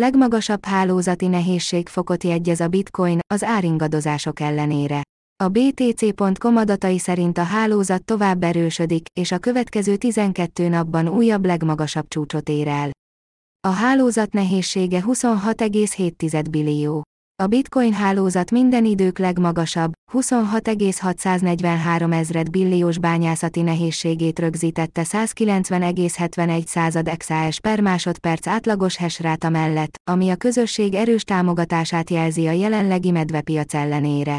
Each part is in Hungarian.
Legmagasabb hálózati nehézségfokot jegyez a bitcoin az áringadozások ellenére. A BTC.com adatai szerint a hálózat tovább erősödik, és a következő 12 napban újabb legmagasabb csúcsot ér el. A hálózat nehézsége 26,7 billió. A bitcoin hálózat minden idők legmagasabb, 26,643 ezred billiós bányászati nehézségét rögzítette 190,71 század exahash per másodperc átlagos hashráta mellett, ami a közösség erős támogatását jelzi a jelenlegi medvepiac ellenére.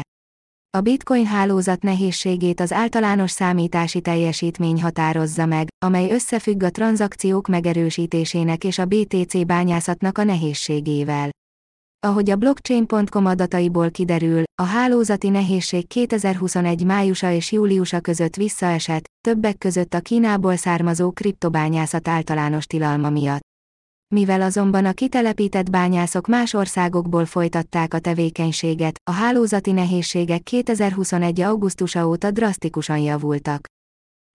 A bitcoin hálózat nehézségét az általános számítási teljesítmény határozza meg, amely összefügg a tranzakciók megerősítésének és a BTC bányászatnak a nehézségével. Ahogy a blockchain.com adataiból kiderül, a hálózati nehézség 2021 májusa és júliusa között visszaesett, többek között a Kínából származó kriptobányászat általános tilalma miatt. Mivel azonban a kitelepített bányászok más országokból folytatták a tevékenységet, a hálózati nehézségek 2021. augusztusa óta drasztikusan javultak.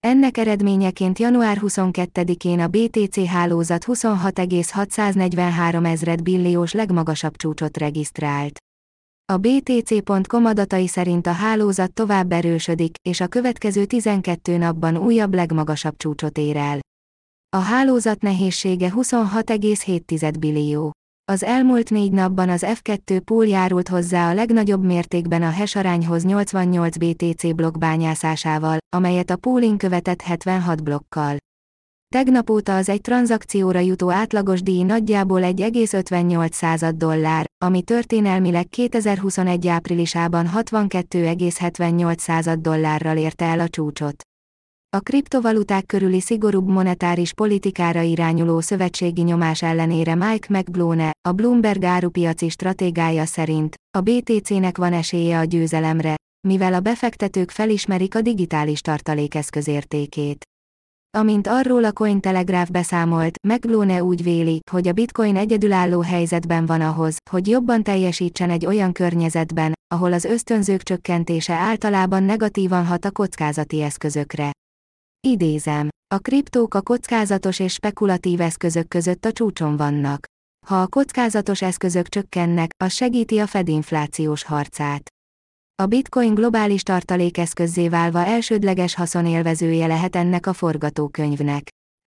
Ennek eredményeként január 22-én a BTC hálózat 26,643 ezred billiós legmagasabb csúcsot regisztrált. A BTC.com adatai szerint a hálózat tovább erősödik, és a következő 12 napban újabb legmagasabb csúcsot ér el. A hálózat nehézsége 26,7 billió. Az elmúlt négy napban az F2 pool járult hozzá a legnagyobb mértékben a hash arányhoz 88 BTC blokk bányászásával, amelyet a pooling követett 76 blokkal. Tegnap óta az egy tranzakcióra jutó átlagos díj nagyjából 1,58 dollár, ami történelmileg 2021 áprilisában 62,78 dollárral érte el a csúcsot. A kriptovaluták körüli szigorúbb monetáris politikára irányuló szövetségi nyomás ellenére Mike McBlone, a Bloomberg árupiaci stratégája szerint, a BTC-nek van esélye a győzelemre, mivel a befektetők felismerik a digitális tartalékeszköz értékét. Amint arról a Cointelegraph beszámolt, McBlone úgy véli, hogy a bitcoin egyedülálló helyzetben van ahhoz, hogy jobban teljesítsen egy olyan környezetben, ahol az ösztönzők csökkentése általában negatívan hat a kockázati eszközökre. Idézem. A kriptók a kockázatos és spekulatív eszközök között a csúcson vannak. Ha a kockázatos eszközök csökkennek, az segíti a fedinflációs harcát. A bitcoin globális tartalékeszközzé válva elsődleges haszonélvezője lehet ennek a forgatókönyvnek.